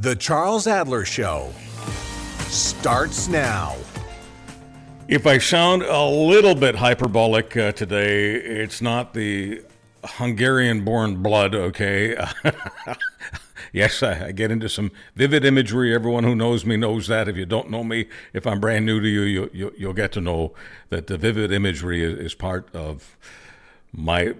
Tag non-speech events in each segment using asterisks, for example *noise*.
The Charles Adler Show starts now. If I sound a little bit hyperbolic uh, today, it's not the Hungarian born blood, okay? *laughs* yes, I, I, get into some vivid imagery. Everyone who knows me knows that. If you don't know me, if I'm brand new to you, you, you you'll get to know that the vivid imagery is, is part of my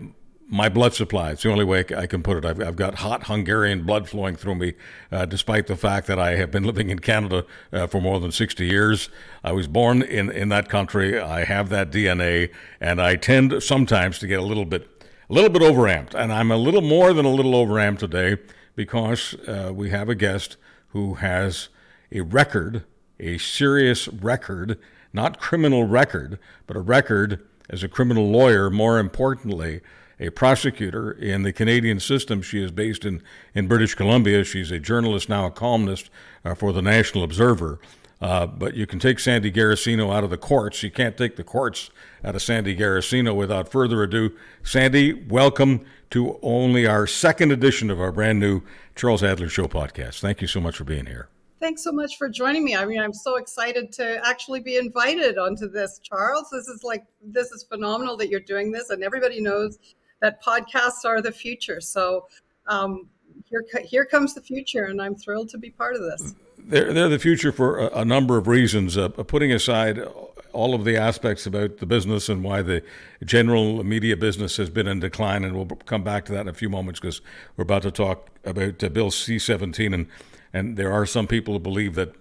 my blood supply. It's the only way I can put it. I've, I've got hot Hungarian blood flowing through me, uh, despite the fact that I have been living in Canada uh, for more than 60 years. I was born in, in that country. I have that DNA, and I tend sometimes to get a little bit a little bit overamped. And I'm a little more than a little overamped today because uh, we have a guest who has a record, a serious record, not criminal record, but a record as a criminal lawyer, more importantly a prosecutor in the Canadian system. She is based in, in British Columbia. She's a journalist, now a columnist uh, for the National Observer. Uh, but you can take Sandy Garossino out of the courts. You can't take the courts out of Sandy Garossino without further ado. Sandy, welcome to only our second edition of our brand new Charles Adler Show podcast. Thank you so much for being here. Thanks so much for joining me. I mean, I'm so excited to actually be invited onto this, Charles. This is like, this is phenomenal that you're doing this, and everybody knows that podcasts are the future. So um, here, here comes the future, and I'm thrilled to be part of this. They're, they're the future for a, a number of reasons. Uh, putting aside all of the aspects about the business and why the general media business has been in decline, and we'll come back to that in a few moments because we're about to talk about uh, Bill C-17, and and there are some people who believe that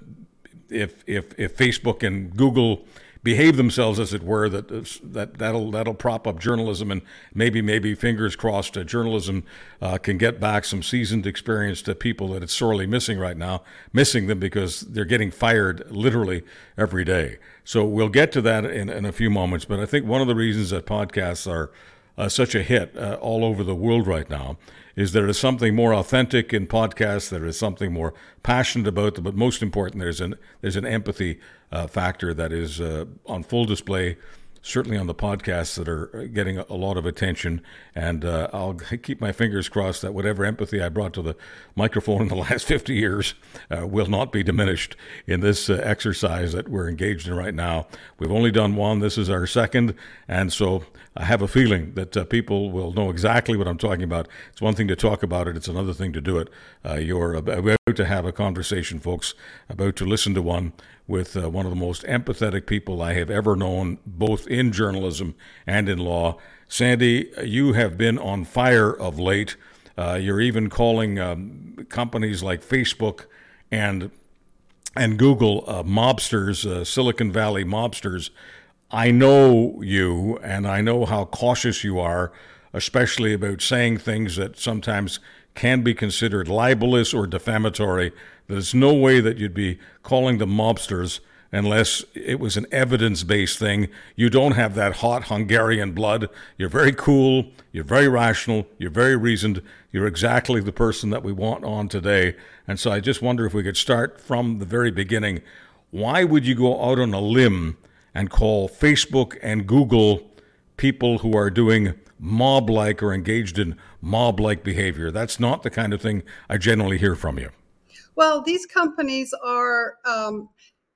if if if Facebook and Google behave themselves, as it were, that that that'll that'll prop up journalism, and maybe maybe fingers crossed, uh, journalism uh, can get back some seasoned experience to people that it's sorely missing right now, missing them because they're getting fired literally every day. So we'll get to that in, in a few moments. But I think one of the reasons that podcasts are uh, such a hit uh, all over the world right now is there is something more authentic in podcasts. There is something more passionate about them, but most important, there's an there's an empathy uh, factor that is uh, on full display certainly on the podcasts that are getting a lot of attention. And uh, I'll *laughs* keep my fingers crossed that whatever empathy I brought to the microphone in the *laughs* last 50 years uh, will not be diminished in this uh, exercise that we're engaged in right now. We've only done one, this is our second. And so I have a feeling that uh, people will know exactly what I'm talking about. It's one thing to talk about it, it's another thing to do it. Uh, you're about to have a conversation, folks, about to listen to one with uh, one of the most empathetic people I have ever known, both in journalism and in law. Sandy, you have been on fire of late. Uh, you're even calling um, companies like Facebook and and Google uh, mobsters, uh, Silicon Valley mobsters. I know you, and I know how cautious you are, especially about saying things that sometimes can be considered libelous or defamatory. There's no way that you'd be calling them mobsters unless it was an evidence based thing. You don't have that hot Hungarian blood. You're very cool. You're very rational. You're very reasoned. You're exactly the person that we want on today. And so I just wonder if we could start from the very beginning. Why would you go out on a limb and call Facebook and Google people who are doing mob like or engaged in mob like behavior. That's not the kind of thing I generally hear from you. Well, these companies are um,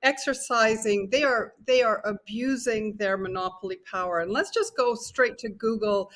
exercising they are they are abusing their monopoly power and let's just go straight to google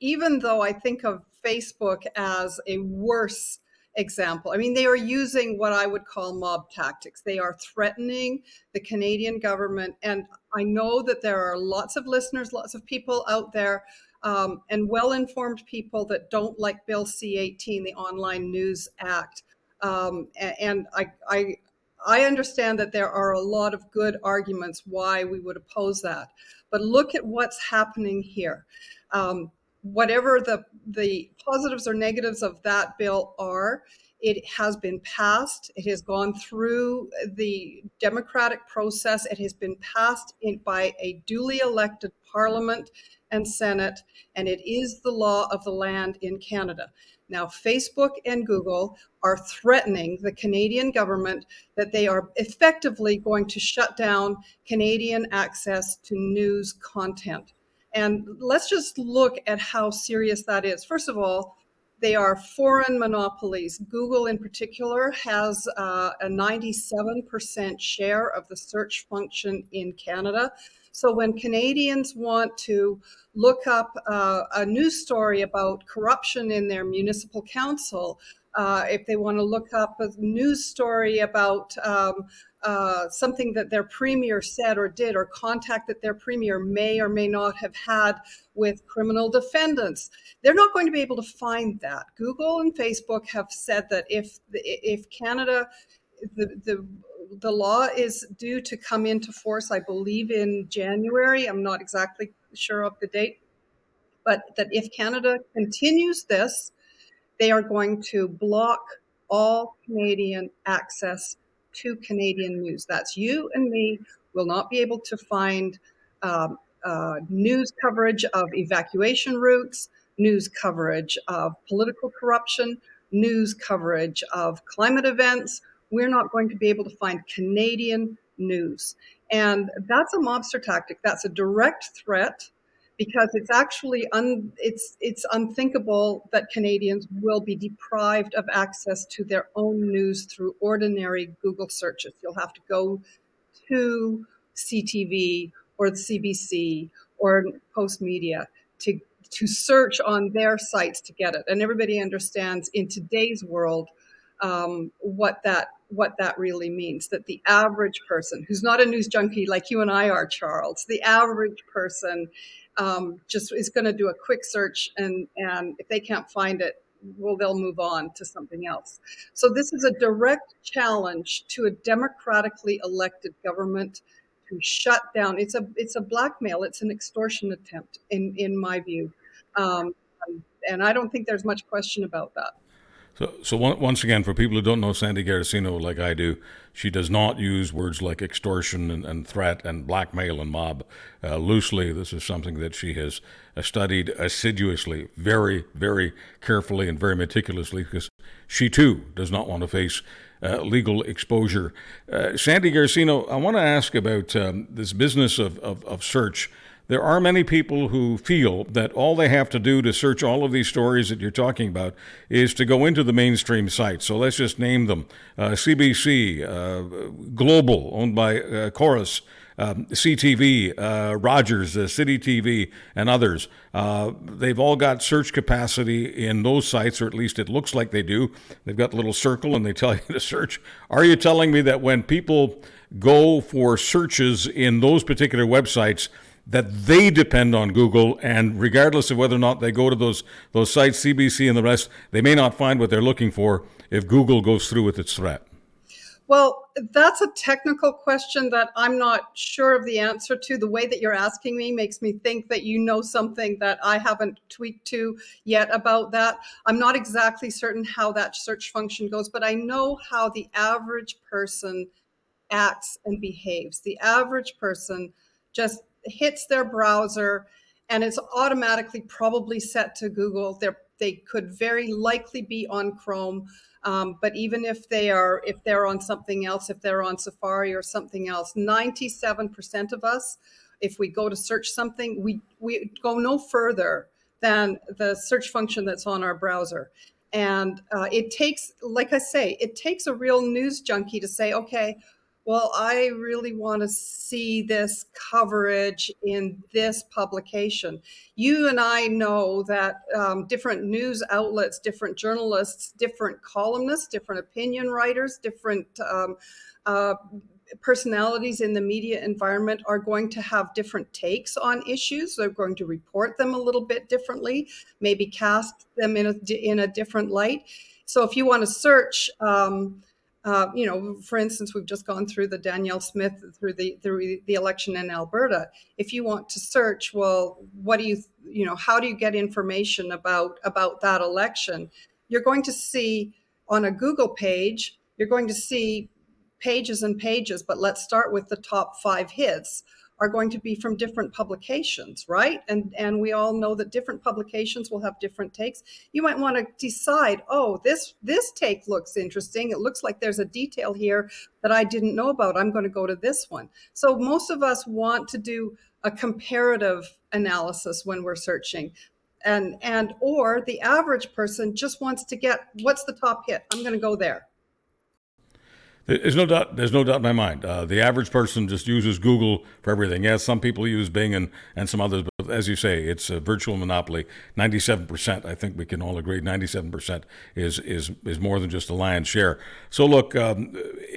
even though i think of facebook as a worse example i mean they are using what i would call mob tactics they are threatening the canadian government and i know that there are lots of listeners lots of people out there um, and well informed people that don't like Bill C 18, the Online News Act. Um, and I, I, I understand that there are a lot of good arguments why we would oppose that. But look at what's happening here. Um, whatever the, the positives or negatives of that bill are, it has been passed. It has gone through the democratic process. It has been passed in, by a duly elected parliament and Senate, and it is the law of the land in Canada. Now, Facebook and Google are threatening the Canadian government that they are effectively going to shut down Canadian access to news content. And let's just look at how serious that is. First of all, they are foreign monopolies. Google, in particular, has uh, a 97% share of the search function in Canada. So when Canadians want to look up uh, a news story about corruption in their municipal council, uh, if they want to look up a news story about um, uh, something that their premier said or did, or contact that their premier may or may not have had with criminal defendants, they're not going to be able to find that. Google and Facebook have said that if if Canada, the the the law is due to come into force, I believe, in January. I'm not exactly sure of the date, but that if Canada continues this, they are going to block all Canadian access to Canadian news. That's you and me will not be able to find um, uh, news coverage of evacuation routes, news coverage of political corruption, news coverage of climate events. We're not going to be able to find Canadian news. And that's a mobster tactic. That's a direct threat because it's actually un, it's it's unthinkable that Canadians will be deprived of access to their own news through ordinary Google searches. You'll have to go to CTV or the CBC or Postmedia to to search on their sites to get it. And everybody understands in today's world um, what that what that really means. That the average person, who's not a news junkie like you and I are, Charles, the average person um, just is going to do a quick search, and and if they can't find it, well, they'll move on to something else. So this is a direct challenge to a democratically elected government to shut down. It's a it's a blackmail. It's an extortion attempt, in in my view, um, and I don't think there's much question about that. So, so once again, for people who don't know Sandy Garossino like I do, she does not use words like extortion and, and threat and blackmail and mob uh, loosely. This is something that she has uh, studied assiduously, very, very carefully, and very meticulously, because she too does not want to face uh, legal exposure. Uh, Sandy Garossino, I want to ask about um, this business of, of, of search. There are many people who feel that all they have to do to search all of these stories that you're talking about is to go into the mainstream sites. So let's just name them uh, CBC, uh, Global, owned by uh, Corus. Um, CTV, uh, Rogers, uh, City TV, and others. Uh, they've all got search capacity in those sites, or at least it looks like they do. They've got a little circle and they tell you *laughs* to search. Are you telling me that when people go for searches in those particular websites, that they depend on Google, and regardless of whether or not they go to those those sites, CBC and the rest, they may not find what they're looking for if Google goes through with its threat. Well, that's a technical question that I'm not sure of the answer to. The way that you're asking me makes me think that you know something that I haven't tweaked to yet about that. I'm not exactly certain how that search function goes, but I know how the average person acts and behaves. The average person just hits their browser and it's automatically probably set to Google. They're, they could very likely be on Chrome. Um, but even if they are, if they're on something else, if they're on Safari or something else, 97% of us, if we go to search something, we, we go no further than the search function that's on our browser. And uh, it takes, like I say, it takes a real news junkie to say, okay, well, I really want to see this coverage in this publication. You and I know that um, different news outlets, different journalists, different columnists, different opinion writers, different um, uh, personalities in the media environment are going to have different takes on issues. They're going to report them a little bit differently, maybe cast them in a, in a different light. So if you want to search, um, uh, you know, for instance, we've just gone through the Danielle Smith through the, through the election in Alberta. If you want to search, well, what do you you know? How do you get information about about that election? You're going to see on a Google page. You're going to see pages and pages, but let's start with the top five hits are going to be from different publications, right? And and we all know that different publications will have different takes. You might want to decide, oh, this this take looks interesting. It looks like there's a detail here that I didn't know about. I'm going to go to this one. So most of us want to do a comparative analysis when we're searching. and and or the average person just wants to get what's the top hit i'm going to go there there's no doubt. There's no doubt in my mind. Uh, the average person just uses Google for everything. Yes, some people use Bing and, and some others, but as you say, it's a virtual monopoly. Ninety-seven percent. I think we can all agree. Ninety-seven percent is is is more than just a lion's share. So look, um,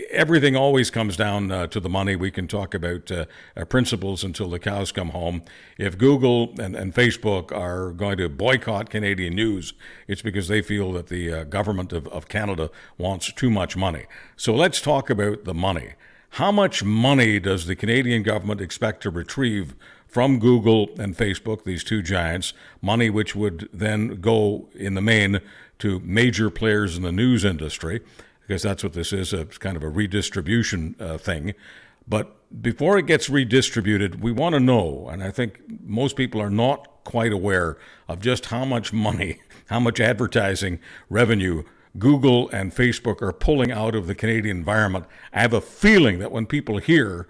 everything always comes down uh, to the money. We can talk about uh, principles until the cows come home. If Google and, and Facebook are going to boycott Canadian news, it's because they feel that the uh, government of, of Canada wants too much money. So let's let's talk about the money. How much money does the Canadian government expect to retrieve from Google and Facebook, these two giants, money which would then go in the main to major players in the news industry, because that's what this is, it's kind of a redistribution uh, thing. But before it gets redistributed, we want to know, and I think most people are not quite aware of just how much money, *laughs* how much advertising revenue Google and Facebook are pulling out of the Canadian environment. I have a feeling that when people hear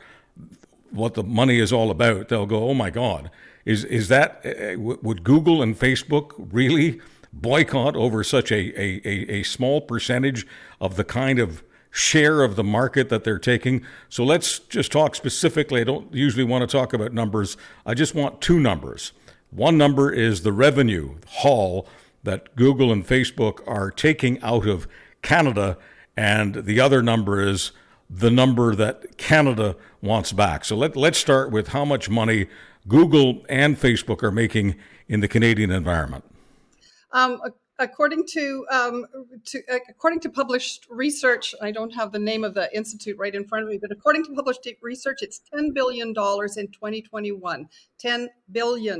what the money is all about, they'll go, "Oh my God, is is that uh, would Google and Facebook really boycott over such a, a, a, a small percentage of the kind of share of the market that they're taking?" So let's just talk specifically. I don't usually want to talk about numbers. I just want two numbers. One number is the revenue haul that Google and Facebook are taking out of Canada, and the other number is the number that Canada wants back. So let, let's start with how much money Google and Facebook are making in the Canadian environment. Um, according to, um, to according to published research, I don't have the name of the institute right in front of me, but according to published research, it's ten billion dollars in 2021. $10 billion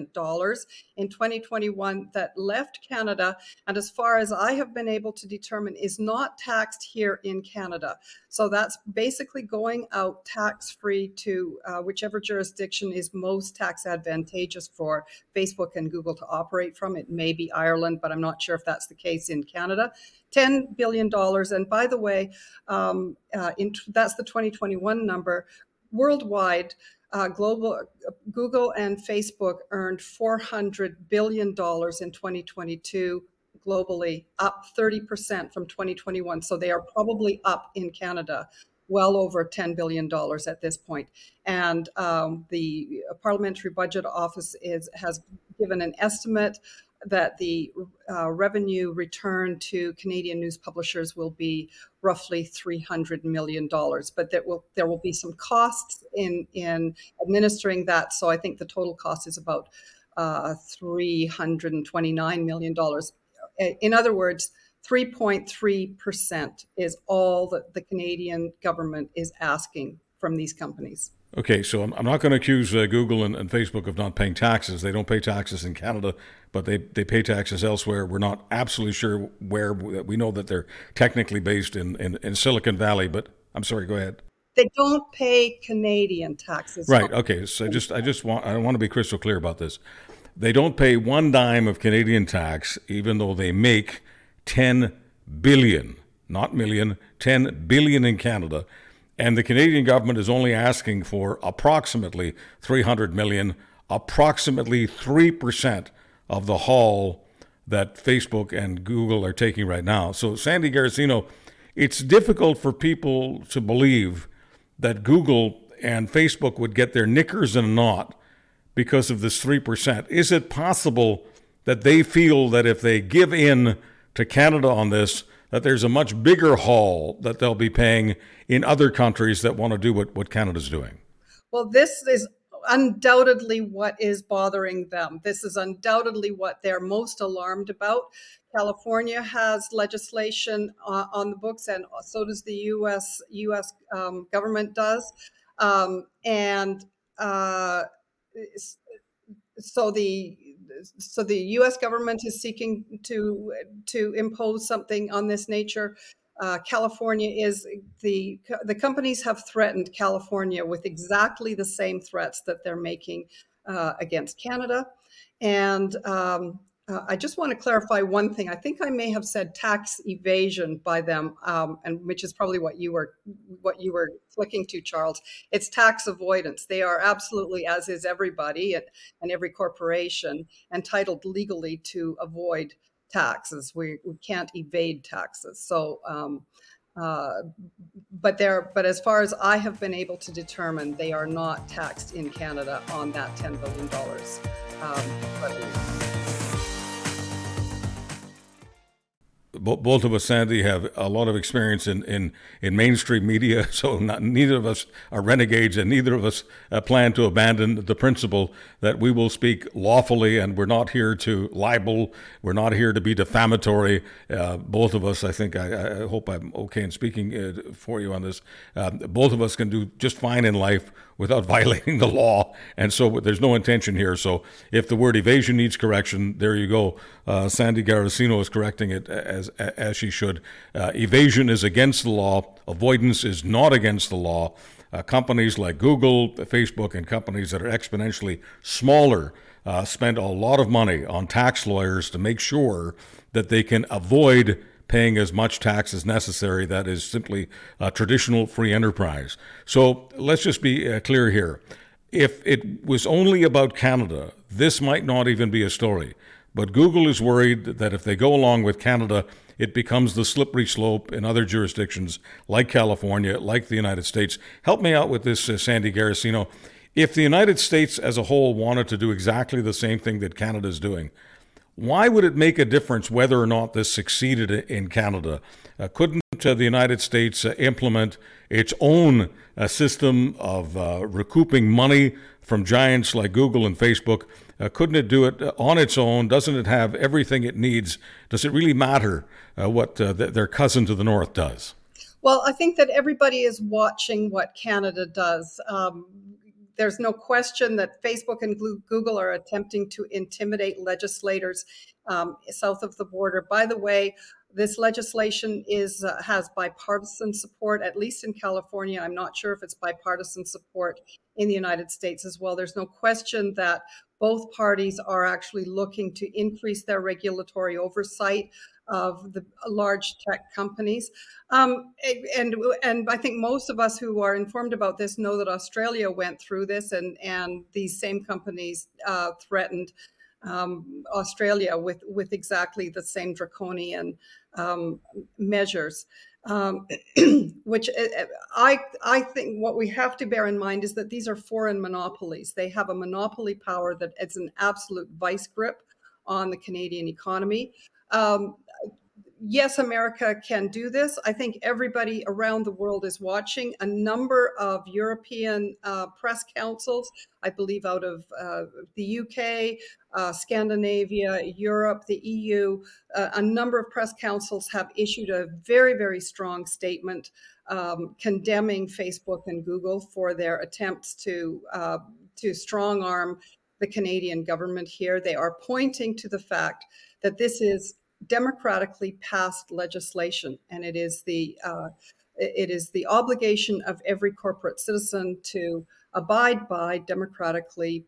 in 2021 that left Canada, and as far as I have been able to determine, is not taxed here in Canada. So that's basically going out tax free to uh, whichever jurisdiction is most tax advantageous for Facebook and Google to operate from. It may be Ireland, but I'm not sure if that's the case in Canada. $10 billion. And by the way, um, uh, in, that's the 2021 number. Worldwide, uh, global Google and Facebook earned 400 billion dollars in 2022 globally, up 30% from 2021. So they are probably up in Canada well over $10 billion at this point. And um, the Parliamentary Budget Office is, has given an estimate that the uh, revenue return to Canadian news publishers will be roughly $300 million, but that will, there will be some costs in, in administering that. So I think the total cost is about uh, $329 million. In other words, 3.3% is all that the Canadian government is asking from these companies. Okay, so I'm, not going to accuse uh, Google and, and, Facebook of not paying taxes. They don't pay taxes in Canada, but they, they pay taxes elsewhere. We're not absolutely sure where. We know that they're technically based in, in, in Silicon Valley, but I'm sorry, go ahead. They don't pay Canadian taxes. Right. Okay. So I just I just want I want to be crystal clear about this. They don't pay one dime of Canadian tax, even though they make 10 billion, not million, 10 billion in Canada and the Canadian government is only asking for approximately 300 million, approximately 3% of the haul that Facebook and Google are taking right now. So, Sandy Garossino, it's difficult for people to believe that Google and Facebook would get their knickers in a knot because of this 3%. Is it possible that they feel that if they give in to Canada on this, that there's a much bigger haul that they'll be paying in other countries that want to do what, what Canada's doing? Well, this is undoubtedly what is bothering them. This is undoubtedly what they're most alarmed about. California has legislation uh, on the books, and so does the U.S. U.S. Um, government does, um, and uh, so the so the U.S. government is seeking to to impose something on this nature. Uh, California is the the companies have threatened California with exactly the same threats that they're making uh, against Canada, and um, uh, I just want to clarify one thing. I think I may have said tax evasion by them, um, and which is probably what you were what you were flicking to, Charles. It's tax avoidance. They are absolutely, as is everybody and, and every corporation, entitled legally to avoid taxes. We, we can't evade taxes. So. Um, uh, but there, but as far as I have been able to determine, they are not taxed in Canada on that ten billion dollars. Um, both of us, Sandy, have a lot of experience in, in, in mainstream media, *laughs* so not, neither of us are renegades, and neither of us uh, plan to abandon the principle that we will speak lawfully, and we're not here to libel, we're not here to be defamatory. Uh, both of us, I think, I, I, hope I'm okay in speaking uh, for you on this. Uh, both of us can do just fine in life without *laughs* violating the law. And so there's no intention here. So if the word evasion needs correction, there you go. Uh, Sandy Garossino is correcting it as as she should. Uh, evasion is against the law. Avoidance is not against the law. Uh, companies like Google, Facebook, and companies that are exponentially smaller uh, spend a lot of money on tax lawyers to make sure that they can avoid paying as much tax as necessary. That is simply a traditional free enterprise. So let's just be uh, clear here. If it was only about Canada, this might not even be a story. But Google is worried that if they go along with Canada, it becomes the slippery slope in other jurisdictions like California, like the United States. Help me out with this, uh, Sandy Garossino. If the United States as a whole wanted to do exactly the same thing that Canada is doing, why would it make a difference whether or not this succeeded in Canada? Uh, couldn't uh, the United States uh, implement its own uh, system of uh, recouping money from giants like Google and Facebook? Uh, couldn't it do it on its own? Doesn't it have everything it needs? Does it really matter what th- their cousin to the north does? Well, I think that everybody is watching what Canada does. Um, there's no question that Facebook and Google are attempting to intimidate legislators um, south of the border. By the way, this legislation is uh, has bipartisan support, at least in California. I'm not sure if it's bipartisan support in the United States as well. There's no question that both parties are actually looking to increase their regulatory oversight of the large tech companies. Um, and and I think most of us who are informed about this know that Australia went through this, and and these same companies uh, threatened um, Australia with with exactly the same draconian um, measures. Um, *clears throat* which uh, uh, I I think what we have to bear in mind is that these are foreign monopolies. They have a monopoly power that is an absolute vice grip on the Canadian economy. Um, yes, America can do this. I think everybody around the world is watching. A number of European uh, press councils, I believe, out of uh, the UK, uh, Scandinavia, Europe, the EU, uh, a number of press councils have issued a very, very strong statement um, condemning Facebook and Google for their attempts to uh, to strong arm the Canadian government here. They are pointing to the fact that this is democratically passed legislation, and it is the uh, it is the obligation of every corporate citizen to abide by democratically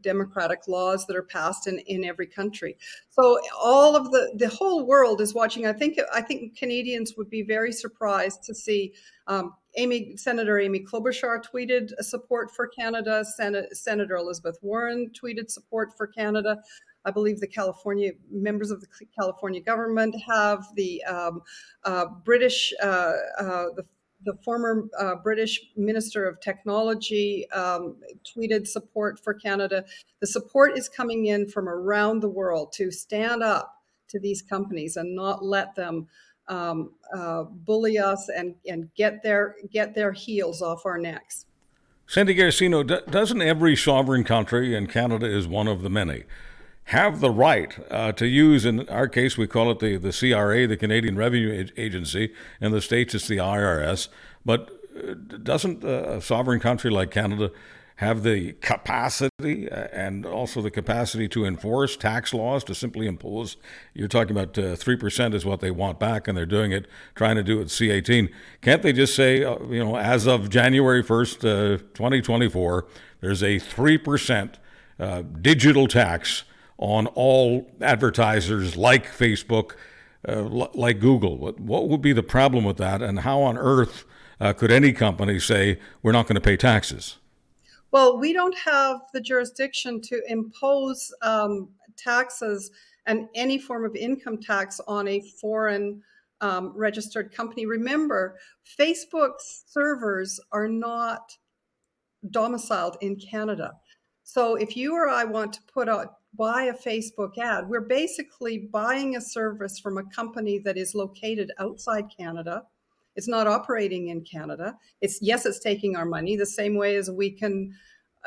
democratic laws that are passed in, in every country. So all of the the whole world is watching. I think I think Canadians would be very surprised to see um, Amy Senator Amy Klobuchar tweeted support for Canada. Senate, Senator Elizabeth Warren tweeted support for Canada. I believe the California members of the California government have the um, uh, British, uh, uh, the, the former uh, British Minister of Technology um, tweeted support for Canada. The support is coming in from around the world to stand up to these companies and not let them um, uh, bully us and, and get their get their heels off our necks. Sandy Garossino, doesn't every sovereign country, and Canada is one of the many, have the right uh, to use, in our case, we call it the, the CRA, the Canadian Revenue Agency. In the States, it's the IRS. But uh, doesn't a sovereign country like Canada have the capacity uh, and also the capacity to enforce tax laws to simply impose? You're talking about uh, 3% is what they want back, and they're doing it, trying to do it C18. Can't they just say, uh, you know, as of January 1st, uh, 2024, there's a 3% uh, digital tax? On all advertisers like Facebook, uh, like Google. What, what would be the problem with that, and how on earth uh, could any company say we're not going to pay taxes? Well, we don't have the jurisdiction to impose um, taxes and any form of income tax on a foreign um, registered company. Remember, Facebook's servers are not domiciled in Canada. So if you or I want to put out buy a Facebook ad, we're basically buying a service from a company that is located outside Canada. It's not operating in Canada. It's yes, it's taking our money the same way as we can,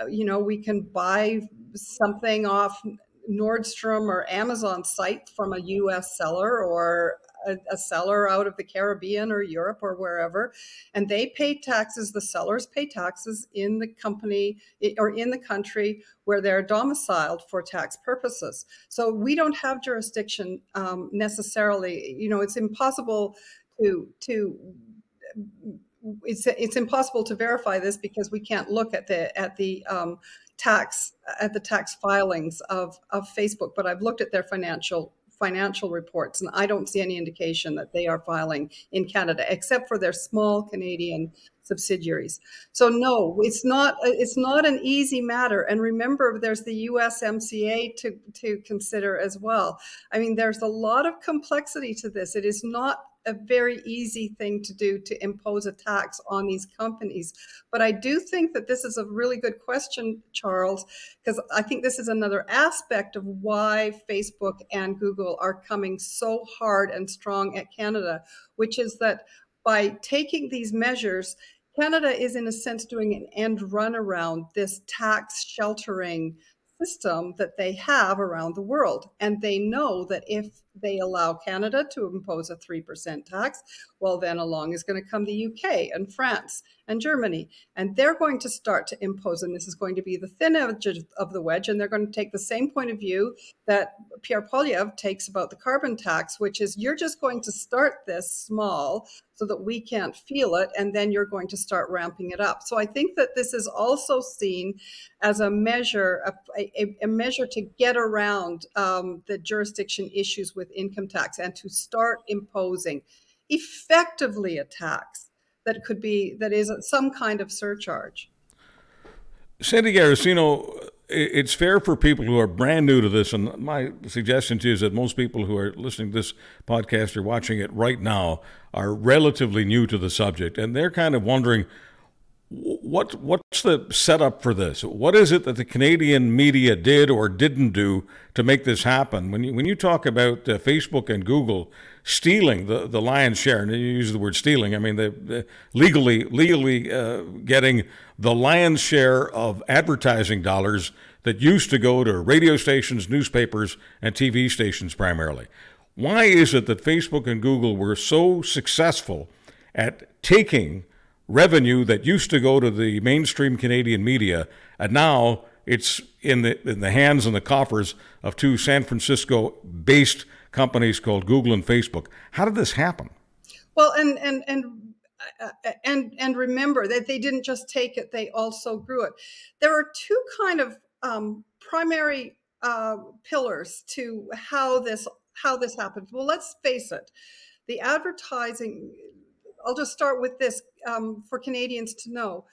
uh, you know, we can buy something off Nordstrom or Amazon site from a U.S. seller or a, a, seller out of the Caribbean or Europe or wherever, and they pay taxes. The sellers pay taxes in the company or in the country where they're domiciled for tax purposes. So we don't have jurisdiction um, necessarily. You know, it's impossible to to it's it's impossible to verify this because we can't look at the at the um, tax at the tax filings of of Facebook. But I've looked at their financial financial reports, and I don't see any indication that they are filing in Canada, except for their small Canadian subsidiaries. So no, it's not it's not an easy matter. And remember, there's the USMCA to to consider as well. I mean, there's a lot of complexity to this. It is not a very easy thing to do to impose a tax on these companies. But I do think that this is a really good question, Charles, because I think this is another aspect of why Facebook and Google are coming so hard and strong at Canada, which is that by taking these measures, Canada is in a sense doing an end run around this tax sheltering system that they have around the world. And they know that if they allow Canada to impose a 3% tax, well, then along is going to come the UK and France and Germany. And they're going to start to impose, and this is going to be the thin edge of the wedge. And they're going to take the same point of view that Pierre Poilievre takes about the carbon tax, which is you're just going to start this small so that we can't feel it, and then you're going to start ramping it up. So I think that this is also seen as a measure, a, a, a measure to get around um, the jurisdiction issues with income tax and to start imposing effectively a tax that could be that is some kind of surcharge. Sandy Garossino, it's fair for people who are brand new to this, and my suggestion to you is that most people who are listening to this podcast or watching it right now are relatively new to the subject, and they're kind of wondering what what's the setup for this? What is it that the Canadian media did or didn't do to make this happen? When you when you talk about uh, Facebook and Google stealing the, the lion's share, and you use the word stealing, I mean they, legally legally uh, getting the lion's share of advertising dollars that used to go to radio stations, newspapers, and TV stations primarily. Why is it that Facebook and Google were so successful at taking revenue that used to go to the mainstream Canadian media, and now it's in the in the hands and the coffers of two San Francisco-based companies called Google and Facebook. How did this happen? Well, and and and uh, and and remember that they didn't just take it; they also grew it. There are two kind of um, primary uh, pillars to how this how this happened. Well, let's face it: the advertising I'll just start with this um, for Canadians to know.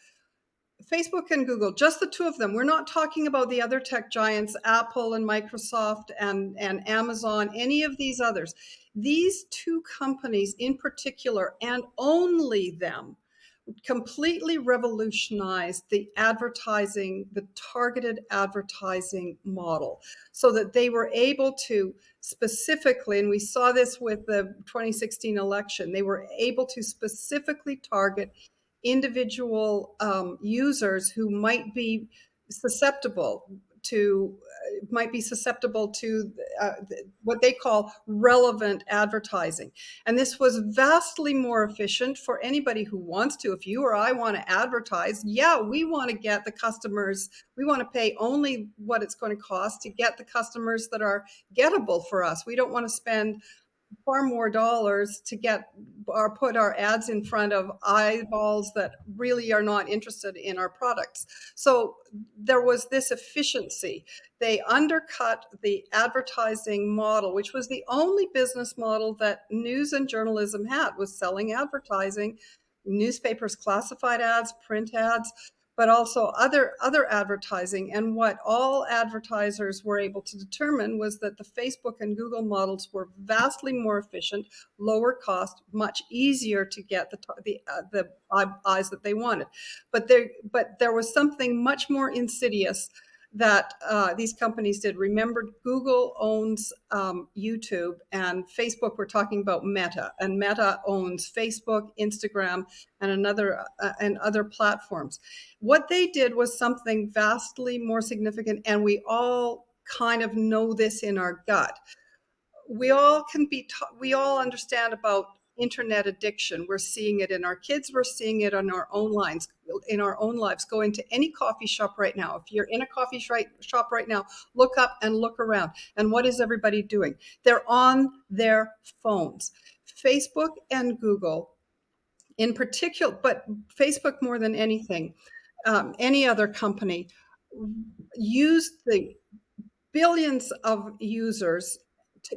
Facebook and Google, just the two of them. We're not talking about the other tech giants, Apple and Microsoft and, and Amazon, any of these others. These two companies in particular, and only them, completely revolutionized the advertising, the targeted advertising model, so that they were able to specifically, and we saw this with the 2016 election, they were able to specifically target individual um, users who might be susceptible to might be susceptible to uh, what they call relevant advertising. And this was vastly more efficient for anybody who wants to. If you or I want to advertise, yeah, we want to get the customers, we want to pay only what it's going to cost to get the customers that are gettable for us. We don't want to spend far more dollars to get or put our ads in front of eyeballs that really are not interested in our products. So there was this efficiency. They undercut the advertising model, which was the only business model that news and journalism had was selling advertising, newspapers classified ads, print ads but also other other advertising. And what all advertisers were able to determine was that the Facebook and Google models were vastly more efficient lower cost much easier to get the the uh, the eyes that they wanted. But there but there was something much more insidious that uh, these companies did. Remember, Google owns um, YouTube, and Facebook. We're talking about Meta, and Meta owns Facebook, Instagram, and another uh, and other platforms. What they did was something vastly more significant, and we all kind of know this in our gut. We all can be. Ta- we all understand about internet addiction. We're seeing it in our kids. We're seeing it on our own lines, in our own lives. Go into any coffee shop right now. If you're in a coffee shop right now, look up and look around. And what is everybody doing? They're on their phones. Facebook and Google, in particular, but Facebook more than anything, um, any other company, used the billions of users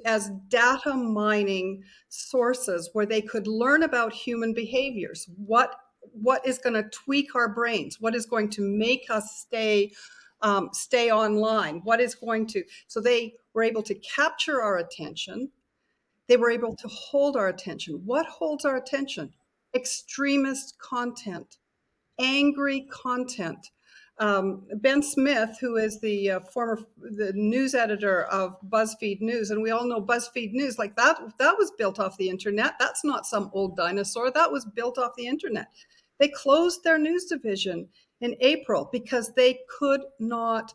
as data mining sources where they could learn about human behaviors. What what is going to tweak our brains? What is going to make us stay um, stay online? What is going to so they were able to capture our attention. They were able to hold our attention. What holds our attention? Extremist content angry content um, Ben Smith, who is the uh, former the news editor of BuzzFeed News, and we all know BuzzFeed News, like that that was built off the internet. That's not some old dinosaur. That was built off the internet. They closed their news division in April because they could not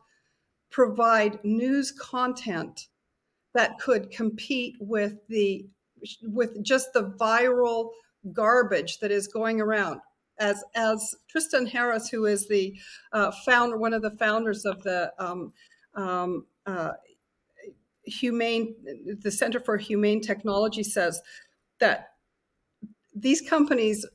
provide news content that could compete with the with just the viral garbage that is going around as as Tristan Harris, who is the uh, founder, one of the founders of the um, um, uh, humane, the Center for Humane Technology, says that these companies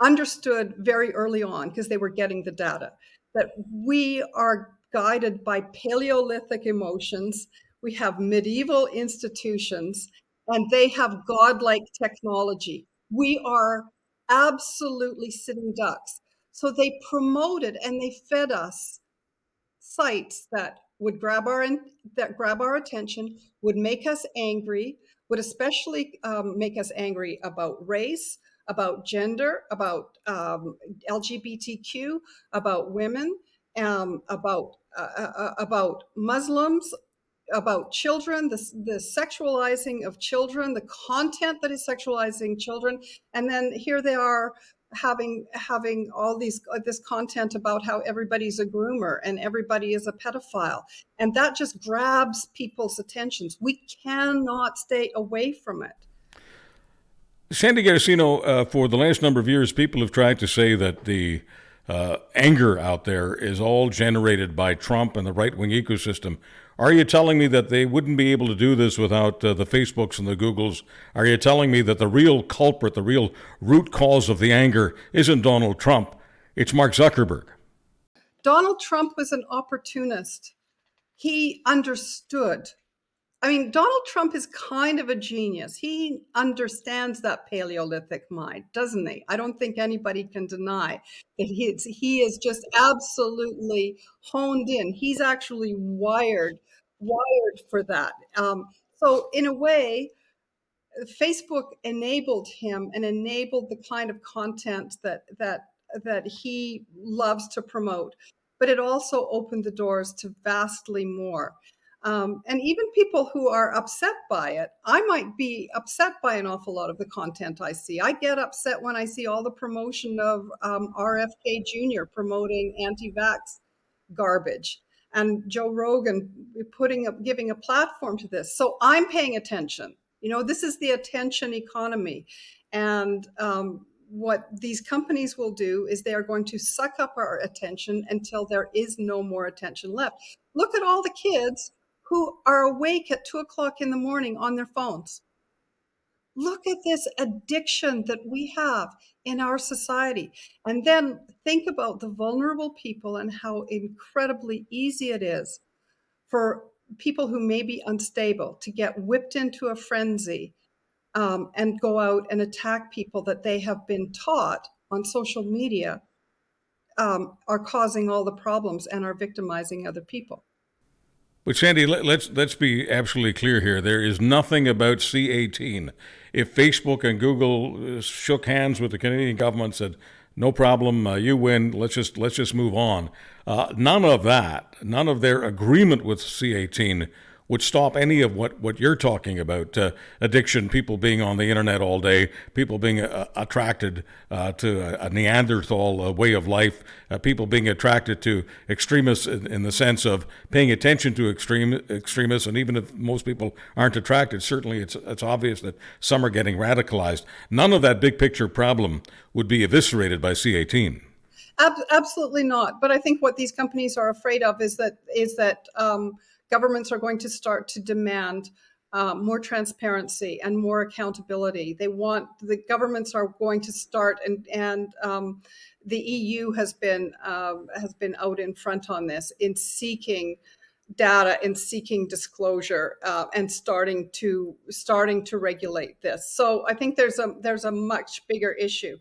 understood very early on because they were getting the data that we are guided by Paleolithic emotions. We have medieval institutions, and they have godlike technology. We are absolutely sitting ducks. So they promoted and they fed us sites that would grab our that grab our attention, would make us angry, would especially um, make us angry about race, about gender, about um, LGBTQ, about women, um, about uh, uh, uh about Muslims, about children, the, the sexualizing of children, the content that is sexualizing children, and then here they are having having all these uh, this content about how everybody's a groomer and everybody is a pedophile and that just grabs people's attentions. We cannot stay away from it. Sandy garossino uh, for the last number of years people have tried to say that the uh, anger out there is all generated by trump and the right-wing ecosystem are you telling me that they wouldn't be able to do this without uh, the Facebooks and the Googles? Are you telling me that the real culprit, the real root cause of the anger isn't Donald Trump, it's Mark Zuckerberg? Donald Trump was an opportunist. He understood. I mean, Donald Trump is kind of a genius. He understands that Paleolithic mind, doesn't he? I don't think anybody can deny that he is, he is just absolutely honed in. He's actually wired wired for that. Um, so, in a way, Facebook enabled him and enabled the kind of content that that that he loves to promote, but it also opened the doors to vastly more. Um, and even people who are upset by it, I might be upset by an awful lot of the content I see. I get upset when I see all the promotion of um, RFK Jr. promoting anti-vax garbage and Joe Rogan putting up, giving a platform to this. So I'm paying attention. You know, this is the attention economy. And um, what these companies will do is they are going to suck up our attention until there is no more attention left. Look at all the kids who are awake at two o'clock in the morning on their phones. Look at this addiction that we have in our society. And then think about the vulnerable people and how incredibly easy it is for people who may be unstable to get whipped into a frenzy um, and go out and attack people that they have been taught on social media um, are causing all the problems and are victimizing other people. But Sandy, let, let's let's be absolutely clear here. There is nothing about C18. If Facebook and Google uh, shook hands with the Canadian government, said, "No problem, uh, you win. Let's just let's just move on." Uh, none of that, none of their agreement with C18 would stop any of what, what you're talking about uh, addiction, people being on the internet all day, people being uh, attracted uh, to a, a Neanderthal uh, way of life, uh, people being attracted to extremists in, in, the sense of paying attention to extreme extremists. And even if most people aren't attracted, certainly it's, it's obvious that some are getting radicalized. None of that big picture problem would be eviscerated by C18. absolutely not. But I think what these companies are afraid of is that is that um, governments are going to start to demand uh, more transparency and more accountability. They want the governments are going to start and and um, the EU has been uh, has been out in front on this in seeking data and seeking disclosure uh, and starting to starting to regulate this. So I think there's a there's a much bigger issue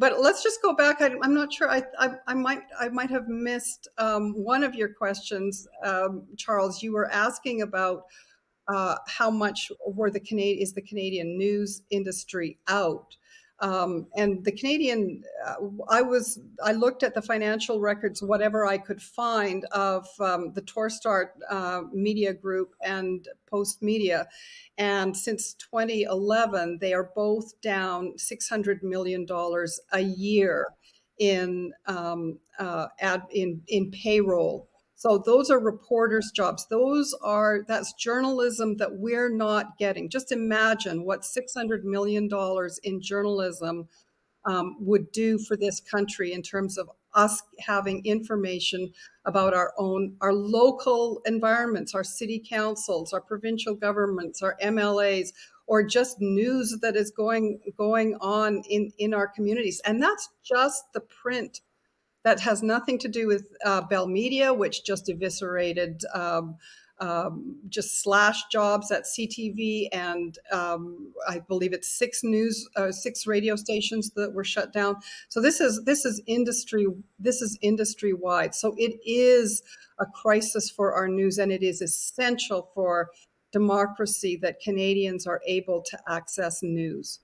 but let's just go back. I, am not sure. I, I, I, might I might have missed um, one of your questions, um, Charles. You were asking about uh, how much were the Canadian is the Canadian news industry out um, and the Canadian, uh, I was, I looked at the financial records, whatever I could find of um, the Torstar uh, Media Group and Postmedia. And since 2011, they are both down $600 million a year in, um, uh, ad, in, in payroll so those are reporters' jobs. Those are that's journalism that we're not getting. Just imagine what six hundred million dollars in journalism um, would do for this country in terms of us having information about our own our local environments our city councils our provincial governments our mlas or just news that is going going on in in our communities and that's just the print that has nothing to do with uh, Bell Media, which just eviscerated, um, um, just slash jobs at CTV, and um, I believe it's six news, uh, six radio stations that were shut down. So this is this is industry this is industry wide. So it is a crisis for our news, and it is essential for democracy that Canadians are able to access news.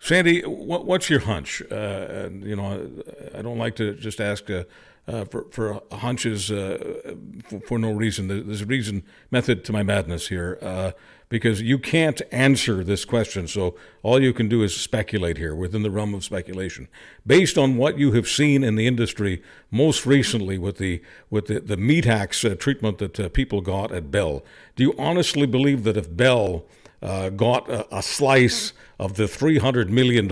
Sandy, what, what's your hunch? Uh, you know, I don't like to just ask uh, uh, for, for hunches uh, for, for, no reason. There's a reason, method to my madness here, uh, because you can't answer this question. So all you can do is speculate here within the realm of speculation, based on what you have seen in the industry most recently with the with the, the meat hacks uh, treatment that people got at Bell. Do you honestly believe that if Bell got a, a, slice of the $300 million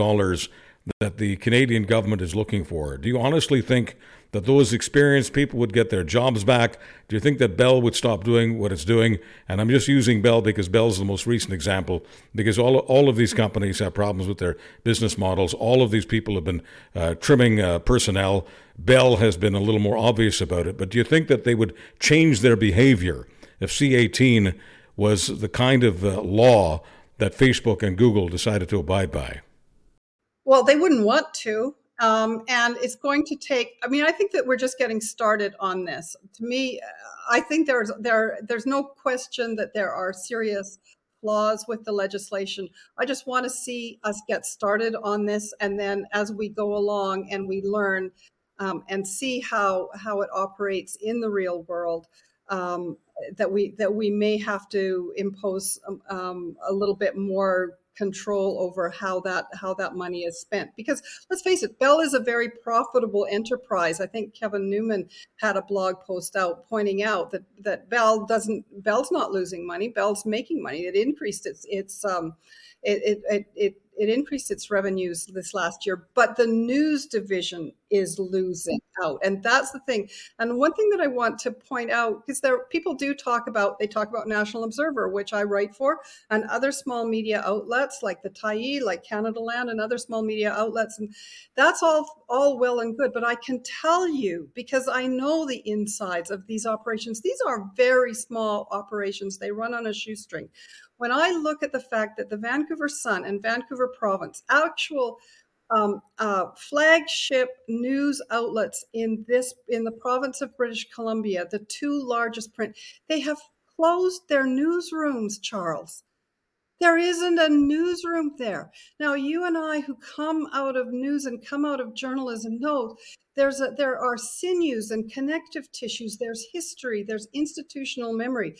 that the Canadian government is looking for. Do you honestly think that those experienced people would get their jobs back? Do you think that Bell would stop doing what it's doing? And I'm just using Bell because Bell's the most recent example, because all, all of these companies have problems with their business models. All of these people have been uh, trimming uh, personnel. Bell has been a little more obvious about it. But do you think that they would change their behavior if C18 was the kind of uh, law that Facebook and Google decided to abide by? Well, they wouldn't want to. Um, and it's going to take i mean i think that we're just getting started on this to me i think there's there there's no question that there are serious flaws with the legislation i just want to see us get started on this and then as we go along and we learn um, and see how how it operates in the real world um, that we that we may have to impose um, um, a little bit more control over how that how that money is spent. Because let's face it bell is a very profitable enterprise. I think kevin newman had a blog post out pointing out that that bell doesn't bell's not losing money. Bell's making money. It increased its its um it it it, it, it increased its revenues this last year. But the news division is losing out and that's the thing. And one thing that i want to point out because there people do talk about they talk about national observer which i write for and other small media outlets like the Tyee like Canadaland and other small media outlets and that's all all well and good but i can tell you because i know the insides of these operations these are very small operations they run on a shoestring. When i look at the fact that the vancouver sun and vancouver province actual um, uh, flagship news outlets in this in the province of British Columbia, the two largest print, they have closed their newsrooms, Charles. There isn't a newsroom there. Now, you and I who come out of news and come out of journalism know there's a, there are sinews and connective tissues, there's history, there's institutional memory.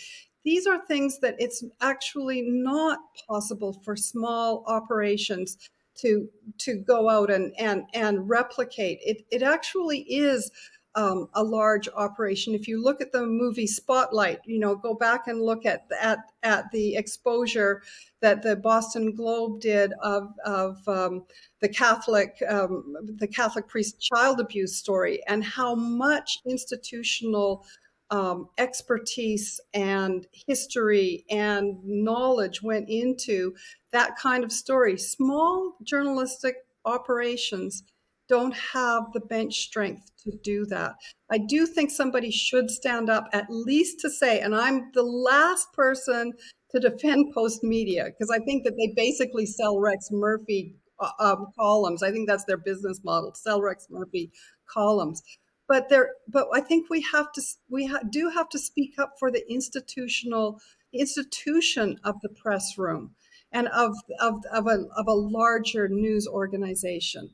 These are things that it's actually not possible for small operations to to go out and and and replicate. It it actually is um, a large operation. If you look at the movie Spotlight, you know, go back and look at at at the exposure that the Boston Globe did of of um, the Catholic um, the Catholic priest child abuse story and how much institutional um, expertise and history and knowledge went into that kind of story. Small journalistic operations don't have the bench strength to do that. I do think somebody should stand up at least to say, and I'm the last person to defend *laughs* Postmedia because I think that they basically sell Rex Murphy uh, um, columns. I think that's their business model: sell Rex Murphy columns but there but i think we have to we ha- do have to speak up for the institutional institution of the press room and of of, of, a, of a larger news organization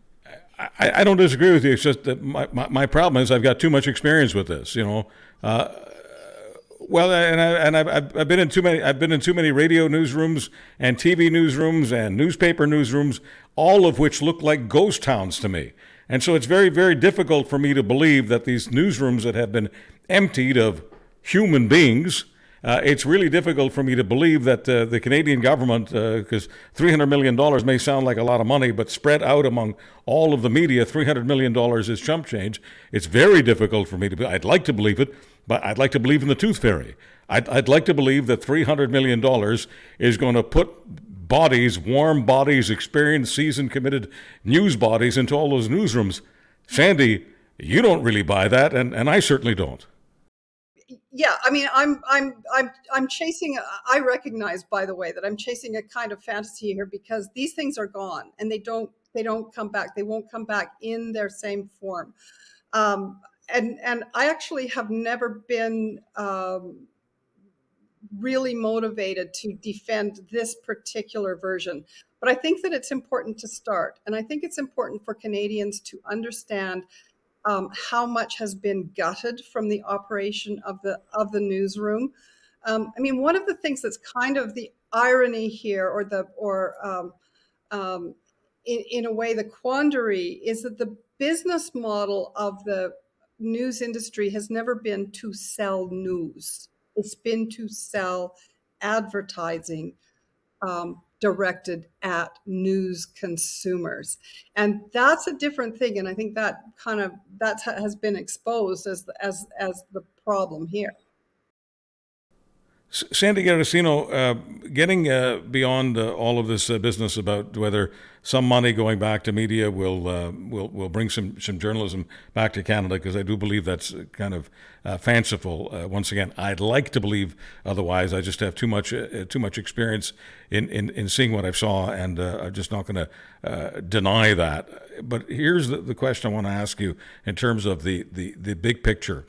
I, I don't disagree with you. It's just that my, my, my, problem is I've got too much experience with this. You know, uh, well, and I, and I've, I've been in too many. I've been in too many radio newsrooms and TV newsrooms and newspaper newsrooms, all of which look like ghost towns to me. And so it's very, very difficult for me to believe that these newsrooms that have been emptied of human beings, uh, it's really difficult for me to believe that uh, the Canadian government, because uh, $300 million may sound like a lot of money, but spread out among all of the media, $300 million is chump change. It's very difficult for me to, be, I'd like to believe it, but I'd like to believe in the tooth fairy. I'd, I'd like to believe that $300 million is going to put bodies, warm bodies, experienced, seasoned, committed news bodies into all those newsrooms. Sandy, you don't really buy that, and, and I certainly don't. Yeah, I mean, I'm I'm I'm I'm chasing. I recognize, by the way, that I'm chasing a kind of fantasy here because these things are gone and they don't they don't come back. They won't come back in their same form. Um, and and I actually have never been um, really motivated to defend this particular version. But I think that it's important to start. And I think it's important for Canadians to understand um, how much has been gutted from the operation of the of the newsroom. Um, I mean, one of the things that's kind of the irony here, or the or um, um in, in a way the quandary, is that the business model of the news industry has never been to sell news. It's been to sell advertising um, directed at news consumers. And that's a different thing and i think that kind of that has been exposed as as as the problem here. Sandy Garossino, uh, getting uh, beyond uh, all of this uh, business about whether some money going back to media will uh, will will bring some some journalism back to Canada, because I do believe that's kind of uh, fanciful. once again, I'd like to believe otherwise. I just have too much too much experience in, in, in seeing what I've saw, and I'm just not going to deny that. But here's the, the question I want to ask you in terms of the, the, the big picture.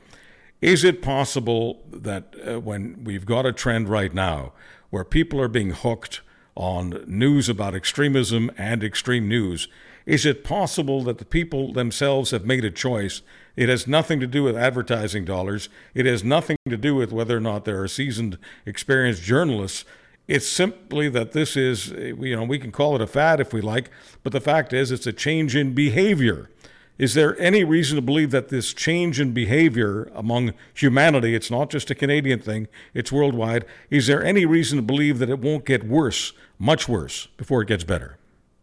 Is it possible that uh, when we've got a trend right now where people are being hooked on news about extremism and extreme news, is it possible that the people themselves have made a choice? It has nothing to do with advertising dollars. It has nothing to do with whether or not there are seasoned, experienced journalists. It's simply that this is, you know, we can call it a fad if we like, but the fact is it's a change in behavior. Is there any reason to believe that this change in behavior among humanity, it's not just a Canadian thing, it's worldwide, is there any reason to believe that it won't get worse, much worse, before it gets better?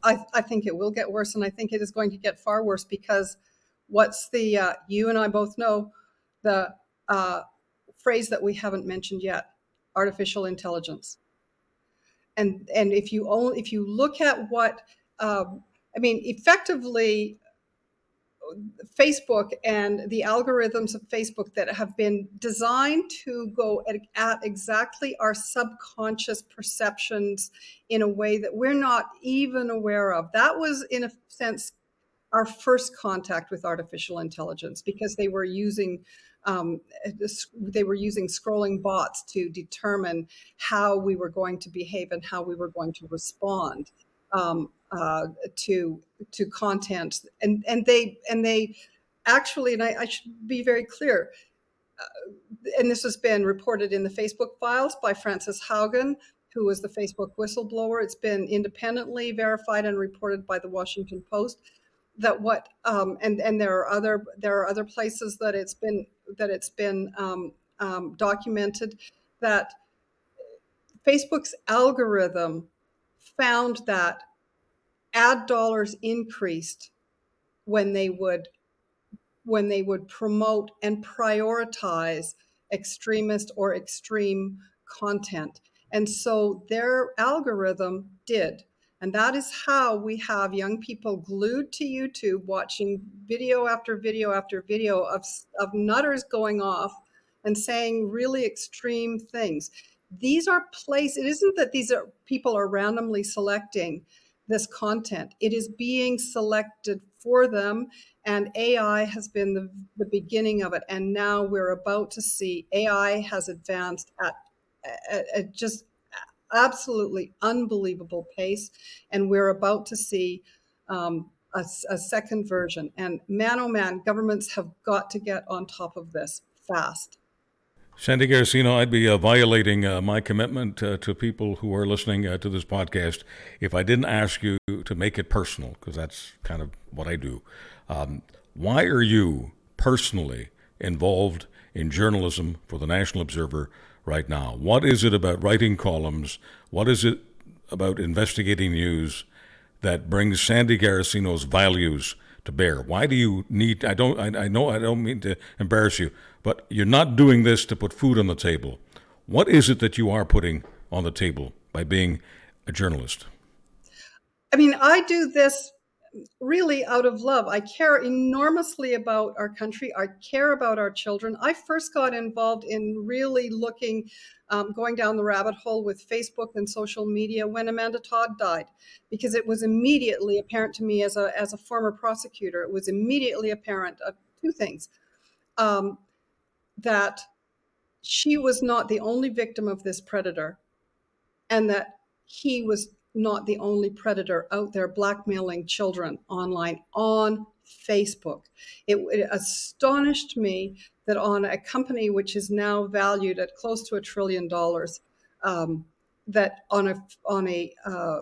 I, I think it will get worse, and I think it is going to get far worse because what's the uh, you and I both know the uh, phrase that we haven't mentioned yet: artificial intelligence. And and if you only if you look at what um, I mean, effectively, Facebook and the algorithms of Facebook that have been designed to go at, at, exactly our subconscious perceptions in a way that we're not even aware of. That was, in a sense, our first contact with artificial intelligence because they were using um, they were using scrolling bots to determine how we were going to behave and how we were going to respond um, uh, to to content, and and they and they actually, and I, I should be very clear. Uh, and this has been reported in the Facebook files by Frances Haugen, who was the Facebook whistleblower. It's been independently verified and reported by the Washington Post that what um, and and there are other there are other places that it's been that it's been um, um, documented that Facebook's algorithm found that ad dollars increased when they would when they would promote and prioritize extremist or extreme content. And so their algorithm did. And that is how we have young people glued to YouTube watching video after video after video of, of nutters going off and saying really extreme things. These are places, it isn't that these are people are randomly selecting this content. It is being selected for them, and AI has been the, the beginning of it. And now we're about to see AI has advanced at, at, at just absolutely unbelievable pace, and we're about to see um, a, a second version. And man, oh man, governments have got to get on top of this fast. Sandy Garossino, I'd be uh, violating uh, my commitment uh, to people who are listening uh, to this podcast if I didn't ask you to make it personal, because that's kind of what I do. Um, why are you personally involved in journalism for the National Observer right now? What is it about writing columns? What is it about investigating news that brings Sandy Garossino's values to bear? Why do you need? I don't. I, I know I don't mean to embarrass you, but you're not doing this to put food on the table. What is it that you are putting on the table by being a journalist? I mean, I do this really out of love. I care enormously about our country. I care about our children. I first got involved in really looking, um, going down the rabbit hole with Facebook and social media when Amanda Todd died, because it was immediately apparent to me as a as a former prosecutor. It was immediately apparent of two things. Um, that she was not the only victim of this predator and that he was not the only predator out there blackmailing children online on Facebook. It, it, astonished me that on a company which is now valued at close to a trillion dollars, um, that on a on a uh,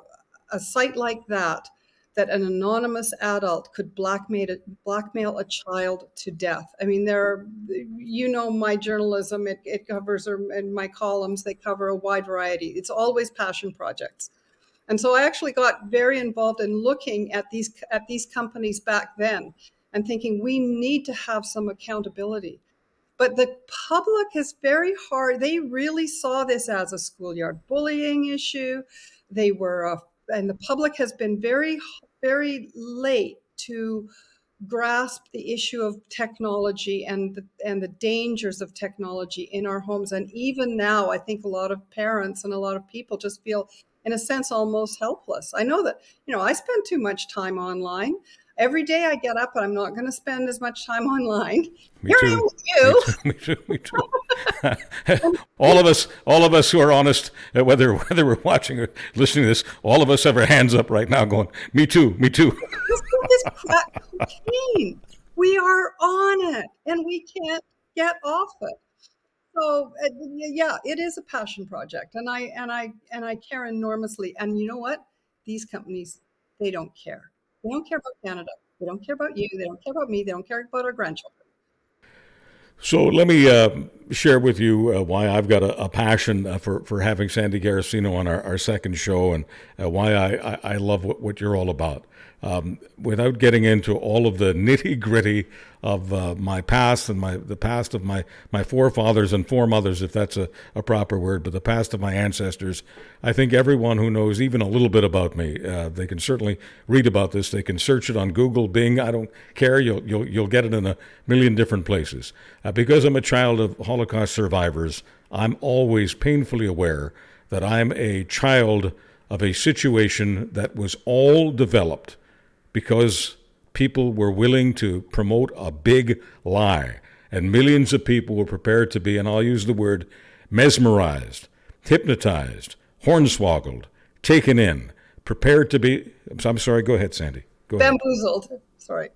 a site like that, that an anonymous adult could blackmail blackmail a child to death. I mean, there, are, you know, my journalism it, it covers or in my columns they cover a wide variety. It's always passion projects, and so I actually got very involved in looking at these at these companies back then and thinking we need to have some accountability. But the public is very hard. They really saw this as a schoolyard bullying issue. They were and the public has been very, very late to grasp the issue of technology and the, and the dangers of technology in our homes. And even now, I think a lot of parents and a lot of people just feel, in a sense, almost helpless. I know that, you know, I spend too much time online every day I get up, and I'm not going to spend as much time *laughs* online. Me Here too. I am with you. Me too. Me too. Me too. *laughs* *laughs* all of us, all of us who are honest, uh, whether whether we're watching or listening to this, all of us have our hands up right now, going, "Me too, me too." this is cocaine. We are on it, and we can't get off it. So uh, yeah, it is a passion project, and I and I and I care enormously. And you know what? These companies, they don't care they don't care about Canada. They don't care about you. They don't care about me. They don't care about our grandchildren. So let me uh, share with you uh, why I've got a, a passion uh, for, for having Sandy Garossino on our, our second show and uh, why I, I, I, love what, what you're all about. Um, without getting into all of the nitty gritty of uh, my past and my the past of my, my forefathers and foremothers, if that's a, a proper word, but the past of my ancestors, I think everyone who knows even a little bit about me, uh, they can certainly read about this. They can search it on Google, Bing. I don't care. You'll you'll you'll get it in a million different places. Uh, because I'm a child of Holocaust survivors, I'm always painfully aware that I'm a child of a situation that was all developed because people were willing to promote a big lie. And millions of people were prepared to be, and I'll use the word, mesmerized, hypnotized, hornswoggled, taken in, prepared to be. I'm sorry, go ahead, Sandy. Go ahead. Bamboozled. Sorry.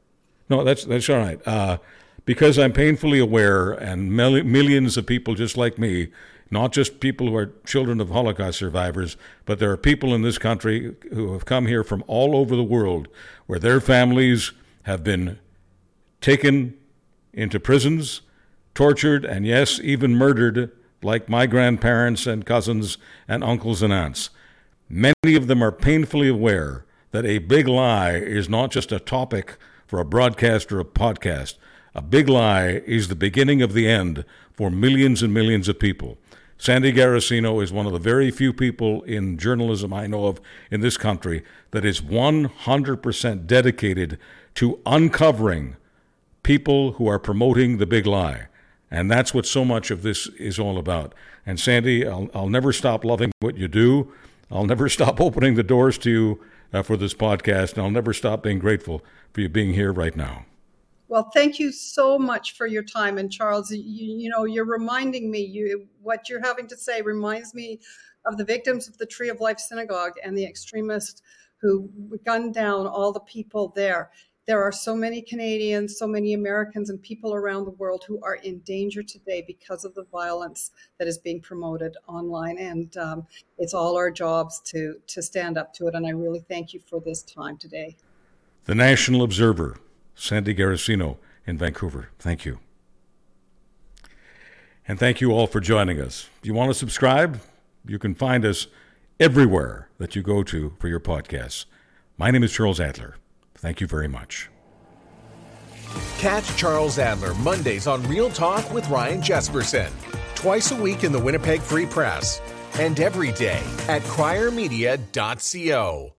No, that's, that's all right. Uh, because I'm painfully aware, and millions of people just like me not just people who are children of Holocaust survivors, but there are people in this country who have come here from all over the world where their families have been taken into prisons, tortured, and yes, even murdered, like my grandparents and cousins and uncles and aunts. Many of them are painfully aware that a big lie is not just a topic for a broadcast or a podcast. A big lie is the beginning of the end for millions and millions of people. Sandy Garossino is one of the very few people in journalism I know of in this country that is 100% dedicated to uncovering people who are promoting the big lie. And that's what so much of this is all about. And Sandy, I'll, I'll never stop loving what you do. I'll never *laughs* stop opening the doors to you uh, for this podcast. And I'll never stop being grateful for you being here right now. Well, thank you so much for your time. And Charles, you, you, know, you're reminding me, you what you're having to say reminds me of the victims of the Tree of Life Synagogue and the extremists who gunned down all the people there. There are so many Canadians, so many Americans, and people around the world who are in danger today because of the violence that is being promoted online. And um, it's all our jobs to to stand up to it. And I really thank you for this time today. The National Observer Sandy Garossino in Vancouver. Thank you. And thank you all for joining us. If you want to subscribe, you can find us everywhere that you go to for your podcasts. My name is Charles Adler. Thank you very much. Catch Charles Adler Mondays on Real Talk with Ryan Jespersen, twice a week in the Winnipeg Free Press, and every day at criermedia.co.